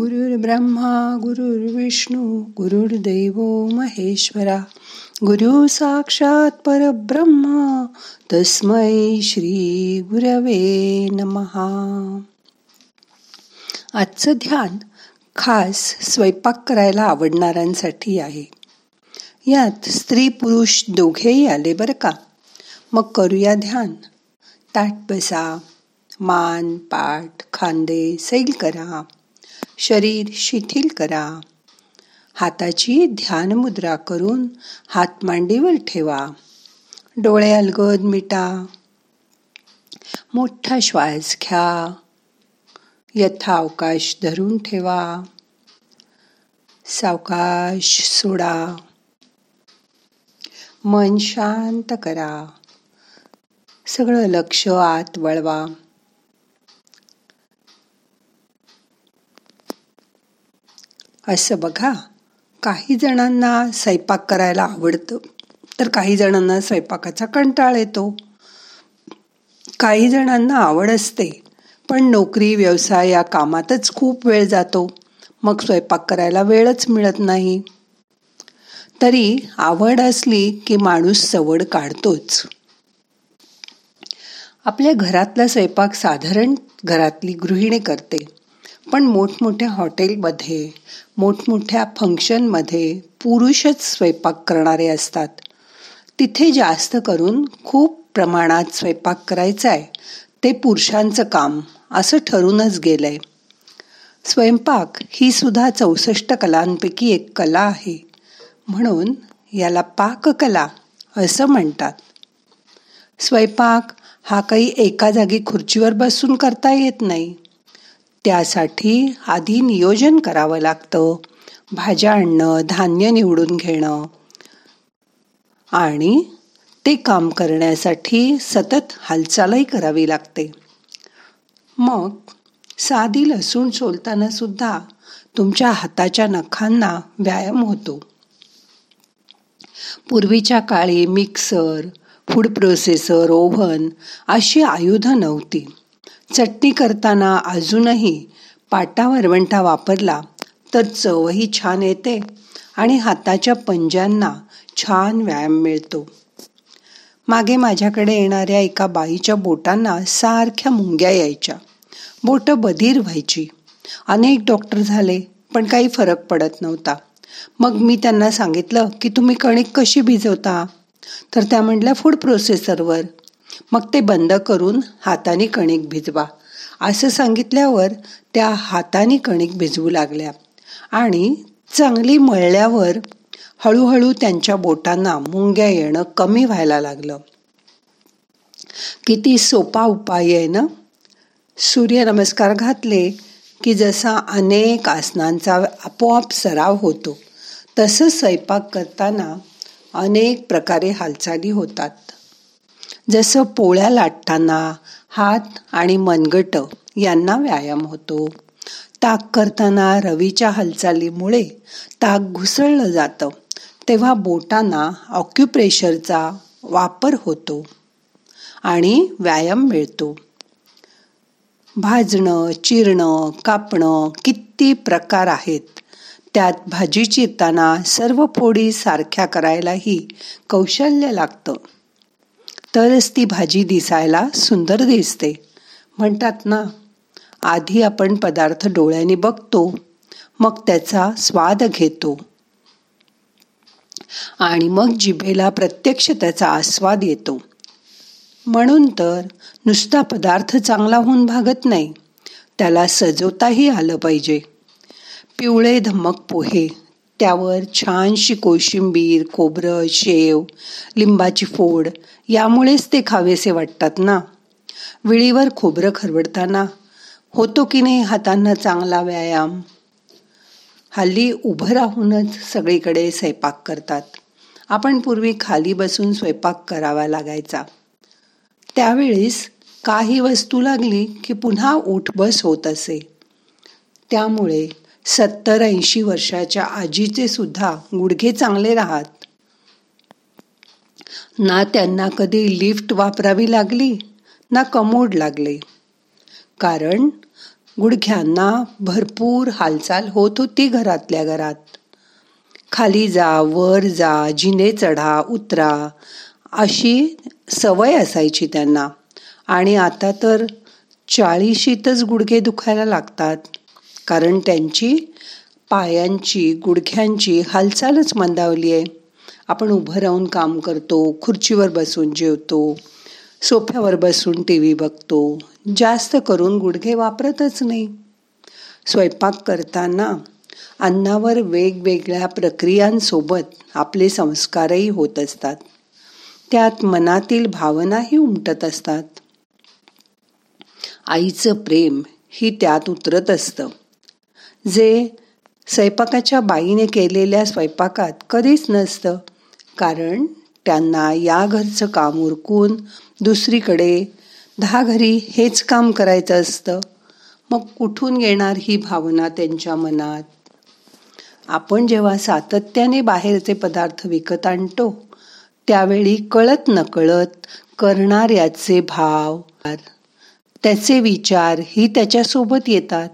गुरुर्ब्रह्मा गुरुर्विष्णू गुरुर्दैव महेश्वरा. गुरु साक्षात परब्रह्मा तस्मै श्री गुरवे नमहा आजचं ध्यान खास स्वयंपाक करायला आवडणाऱ्यांसाठी आहे. यात स्त्री पुरुष दोघेही आले बरं का? मग करूया ध्यान. ताट बसा मान पाठ खांदे सैल करा. शरीर शिथिल करा. हाताची ध्यान मुद्रा करून हात मांडीवर ठेवा. डोळे अलगद मिटा. मोठा श्वास घ्या. यथावकाश धरून ठेवा. सावकाश सोडा. मन शांत करा. सगळं लक्ष आत वळवा. असं बघा काही जणांना स्वयंपाक करायला आवडतं तर काही जणांना स्वयंपाकाचा कंटाळ येतो. काही जणांना आवड असते पण नोकरी व्यवसाय या कामातच खूप वेळ जातो मग स्वयंपाक करायला वेळच मिळत नाही. तरी आवड असली की माणूस सवड काढतोच. आपल्या घरातला स्वयंपाक साधारण घरातली गृहिणी करते. पण मोठमोठ्या हॉटेलमध्ये मोठमोठ्या फंक्शनमध्ये पुरुषच स्वयंपाक करणारे असतात. तिथे जास्त करून खूप प्रमाणात स्वयंपाक करायचा आहे ते पुरुषांचं काम असं ठरूनच गेलंय. स्वयंपाक ही सुद्धा चौसष्ट कलांपैकी एक कला आहे. म्हणून याला पाककला असं म्हणतात. स्वयंपाक हा काही एका जागी खुर्चीवर बसून करता येत नाही. त्यासाठी आधी नियोजन करावं लागतं. भाज्या आणणं धान्य निवडून घेणं. आणि ते काम करण्यासाठी सतत हालचालही करावी लागते. मग साधी लसूण सोलताना सुद्धा तुमच्या हाताच्या नखांना व्यायाम होतो. पूर्वीच्या काळी मिक्सर फूड प्रोसेसर ओव्हन अशी आयुधं नव्हती. चटणी करताना अजूनही पाटा वरवंटा वापरला तर चवही छान येते आणि हाताच्या पंजांना छान व्यायाम मिळतो. मागे माझ्याकडे येणाऱ्या एका बाईच्या बोटांना सारख्या मुंग्या यायच्या. बोटं बधीर व्हायची. अनेक डॉक्टर झाले पण काही फरक पडत नव्हता. मग मी त्यांना सांगितलं की तुम्ही कणिक कशी भिजवता? तर त्या म्हटल्या फूड प्रोसेसरवर. मग ते बंद करून हाताने कणिक भिजवा. असं सांगितल्यावर त्या हाताने कणिक भिजवू लागल्या. आणि चांगली मळल्यावर हळूहळू त्यांच्या बोटांना मुंग्या येणं कमी व्हायला लागलं. किती सोपा उपाय आहे ना? सूर्यनमस्कार घातले की जसा अनेक आसनांचा आपोआप सराव होतो तसं स्वयंपाक करताना अनेक प्रकारे हालचाली होतात. जसं पोळ्या लाटताना हात आणि मनगट यांना व्यायाम होतो. ताक करताना रवीच्या हालचालीमुळे ताक घुसळलं जातं तेव्हा बोटांना ऑक्युप्रेशरचा वापर होतो आणि व्यायाम मिळतो. भाजणं चिरणं कापणं किती प्रकार आहेत त्यात भाजी चिरताना सर्व फोडी सारख्या करायलाही कौशल्य लागतं. तरच ती भाजी दिसायला सुंदर दिसते. म्हणतात ना आधी आपण पदार्थ डोळ्याने बघतो मग त्याचा स्वाद घेतो. आणि मग जिभेला प्रत्यक्ष त्याचा आस्वाद येतो. म्हणून तर नुसता पदार्थ चांगला होऊन भागत नाही त्याला सजवताही आलं पाहिजे. पिवळे धमक पोहे त्यावर छानशी कोशिंबीर खोबरं शेव लिंबाची फोड यामुळेच ते खावेसे वाटतात ना. विळीवर खोबरं खरवडताना होतो की नाही हातांना चांगला व्यायाम? हल्ली उभं राहूनच सगळीकडे स्वयंपाक करतात. आपण पूर्वी खाली बसून स्वयंपाक करावा लागायचा. त्यावेळेस काही वस्तू लागली की पुन्हा उठबस होत असे. त्यामुळे सत्तर ऐंशी वर्षाच्या आजीचे सुद्धा गुडघे चांगले राहत. ना त्यांना कधी लिफ्ट वापरावी लागली ना कमोड लागले. कारण गुडघ्यांना भरपूर हालचाल होत होती घरातल्या घरात. खाली जा वर जा जिने चढा उतरा अशी सवय असायची त्यांना. आणि आता तर चाळीशीतच गुडघे दुखायला लागतात. कारण त्यांची पायांची गुडघ्यांची हालचालच मंदावली आहे. आपण उभं राहून काम करतो खुर्चीवर बसून जेवतो सोफ्यावर बसून टी व्ही बघतो जास्त करून गुडघे वापरतच नाही. स्वयंपाक करताना अन्नावर वेगवेगळ्या प्रक्रियांसोबत आपले संस्कारही होत असतात. त्यात मनातील भावनाही उमटत असतात. आईचं प्रेम ही त्यात उतरत असतं. जे स्वयंपाकाच्या बाईने केलेल्या स्वयंपाकात कधीच नसतं. कारण त्यांना या घरचं काम उरकून दुसरीकडे दहा घरी हेच काम करायचं असतं. मग कुठून येणार ही भावना त्यांच्या मनात? आपण जेव्हा सातत्याने बाहेरचे पदार्थ विकत आणतो त्यावेळी कळत नकळत करणाऱ्याचे भाव त्याचे विचार ही त्याच्यासोबत येतात.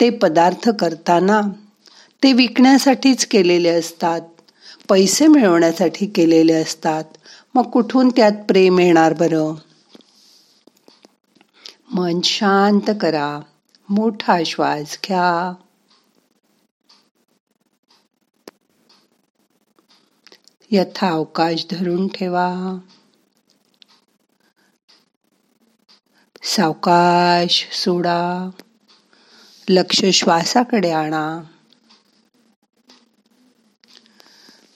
ते पदार्थ करताना ते विकण्यासाठीच केलेले असतात पैसे मिळवण्यासाठी केलेले असतात. मग कुठून त्यात प्रेम येणार बरं? मन शांत करा मोठा श्वास घ्या. यथा अवकाश धरून ठेवा. सावकाश सोडा. लक्ष श्वासाकडे आणा.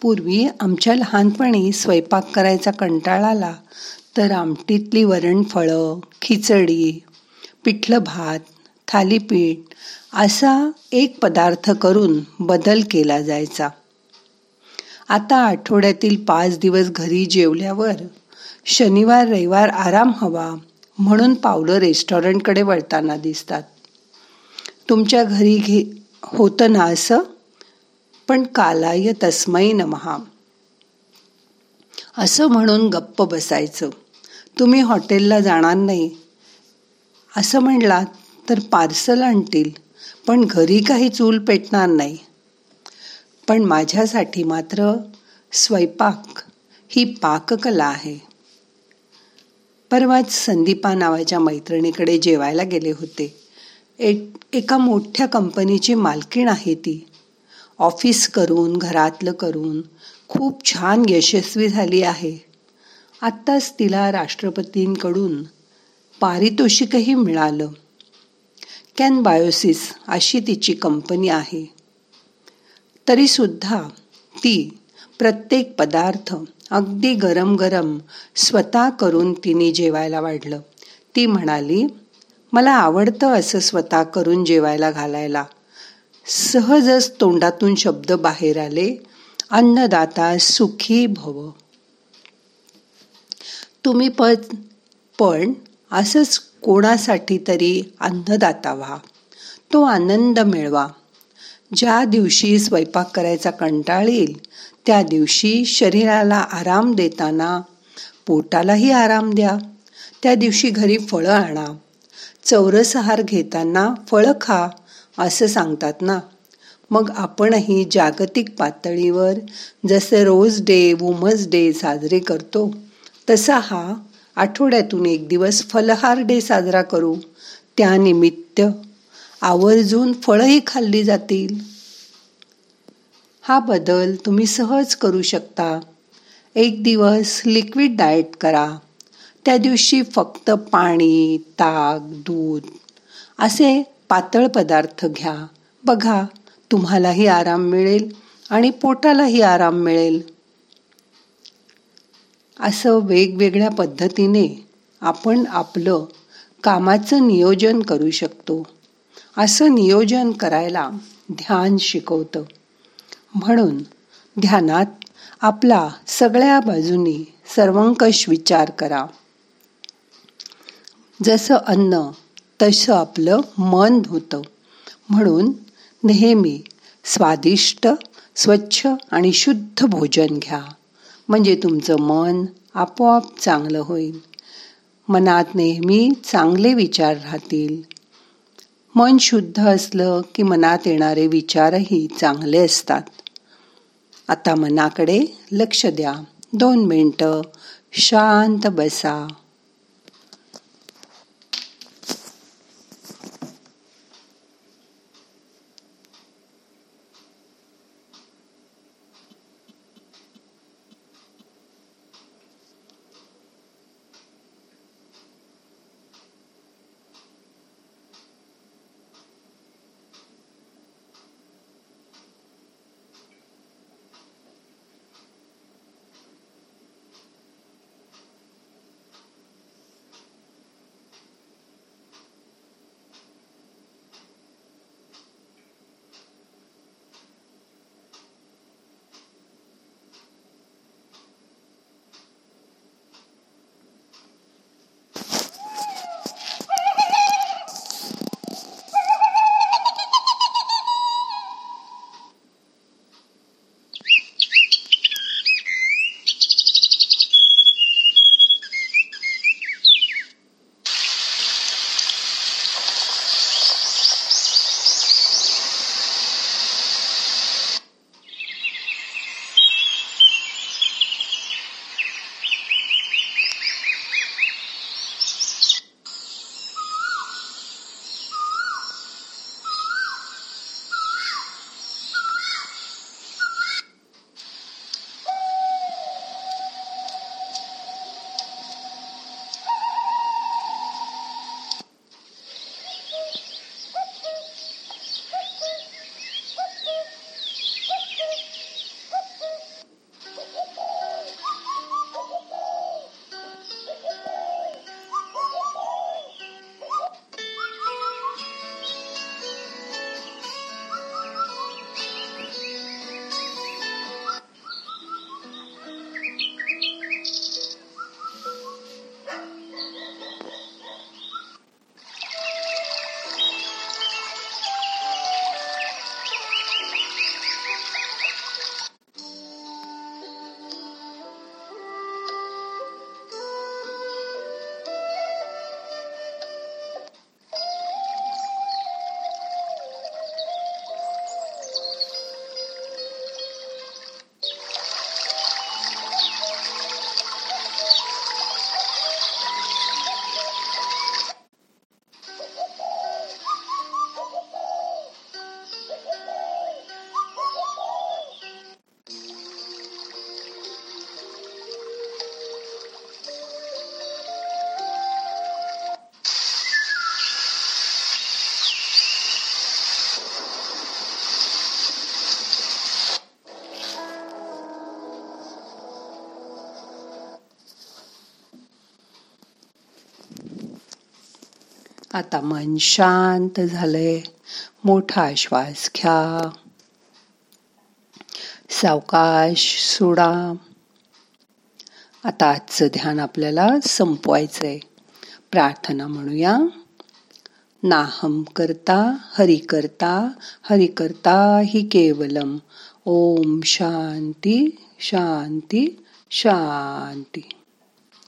पूर्वी आमच्या लहानपणी स्वयंपाक करायचा कंटाळा आला तर आमटीतली वरण फळं खिचडी पिठलं भात थालीपीठ असा एक पदार्थ करून बदल केला जायचा. आता आठवड्यातील पाच दिवस घरी जेवल्यावर शनिवार रविवार आराम हवा म्हणून पावलं रेस्टॉरंटकडे वळताना दिसतात. तुमच्या घरी घे होतं ना असं? पण कालाय तस्मै नमहा असं म्हणून गप्प बसायचं. तुम्ही हॉटेलला जाणार नाही. असं म्हणलात तर पार्सल आणतील पण घरी काही चूल पेटणार नाही. पण माझ्यासाठी मात्र स्वयंपाक ही पाककला आहे. परवाच संदीपा नावाच्या मैत्रिणीकडे जेवायला गेले होते. एक एका मोठ्या कंपनीची मालकीण आहे ती. ऑफिस करून घरातलं करून खूप छान यशस्वी झाली आहे. आत्ताच तिला राष्ट्रपतींकडून पारितोषिकही मिळालं. कॅन बायोसिस अशी तिची कंपनी आहे. तरीसुद्धा ती प्रत्येक पदार्थ अगदी गरम गरम स्वतः करून तिने जेवायला वाढलं. ती म्हणाली मला आवडतं असं स्वतः करून जेवायला घालायला. सहजच तोंडातून शब्द बाहेर आले. अन्नदाता सुखी भव. तुम्ही पण पण असंच कोणासाठी तरी अन्नदाता व्हा. तो आनंद मिळवा. ज्या दिवशी स्वयंपाक करायचा कंटाळ येईल त्या दिवशी शरीराला आराम देताना पोटालाही आराम द्या. त्या दिवशी घरी फळं आणा. चौरसहार घेताना फळं खा असं सांगतात ना. मग आपणही जागतिक पातळीवर जसे रोज डे वुमन्स डे साजरे करतो तसा हा आठवड्यातून एक दिवस फलहार डे साजरा करू. त्यानिमित्त आवर्जून फळंही खाल्ली जातील. हा बदल तुम्ही सहज करू शकता. एक दिवस लिक्विड डाएट करा. त्या दिवशी फक्त पाणी ताक दूध असे पातळ पदार्थ घ्या. बघा तुम्हालाही आराम मिळेल आणि पोटालाही आराम मिळेल. असं वेगवेगळ्या पद्धतीने आपण आपलं कामाचं नियोजन करू शकतो. असं नियोजन करायला ध्यान शिकवतं. म्हणून ध्यानात आपला सगळ्या बाजूनी सर्वंकष विचार करा. जसं अन्न तसं आपलं मन होतं म्हणून नेहमी स्वादिष्ट स्वच्छ आणि शुद्ध भोजन घ्या. म्हणजे तुमचं मन आपोआप चांगलं होईल. मनात नेहमी चांगले विचार राहतील. मन शुद्ध असलं की मनात येणारे विचारही चांगले असतात. आता मनाकडे लक्ष द्या. दोन मिनटं शांत बसा. आता मन शांत झालंय. मोठा श्वास घ्या. सावकाश सोडा. आता आजचं ध्यान आपल्याला संपवायचंय. प्रार्थना म्हणूया. नाहम करता हरि करता हरि करता हि केवलम. ओम शांती शांती शांती.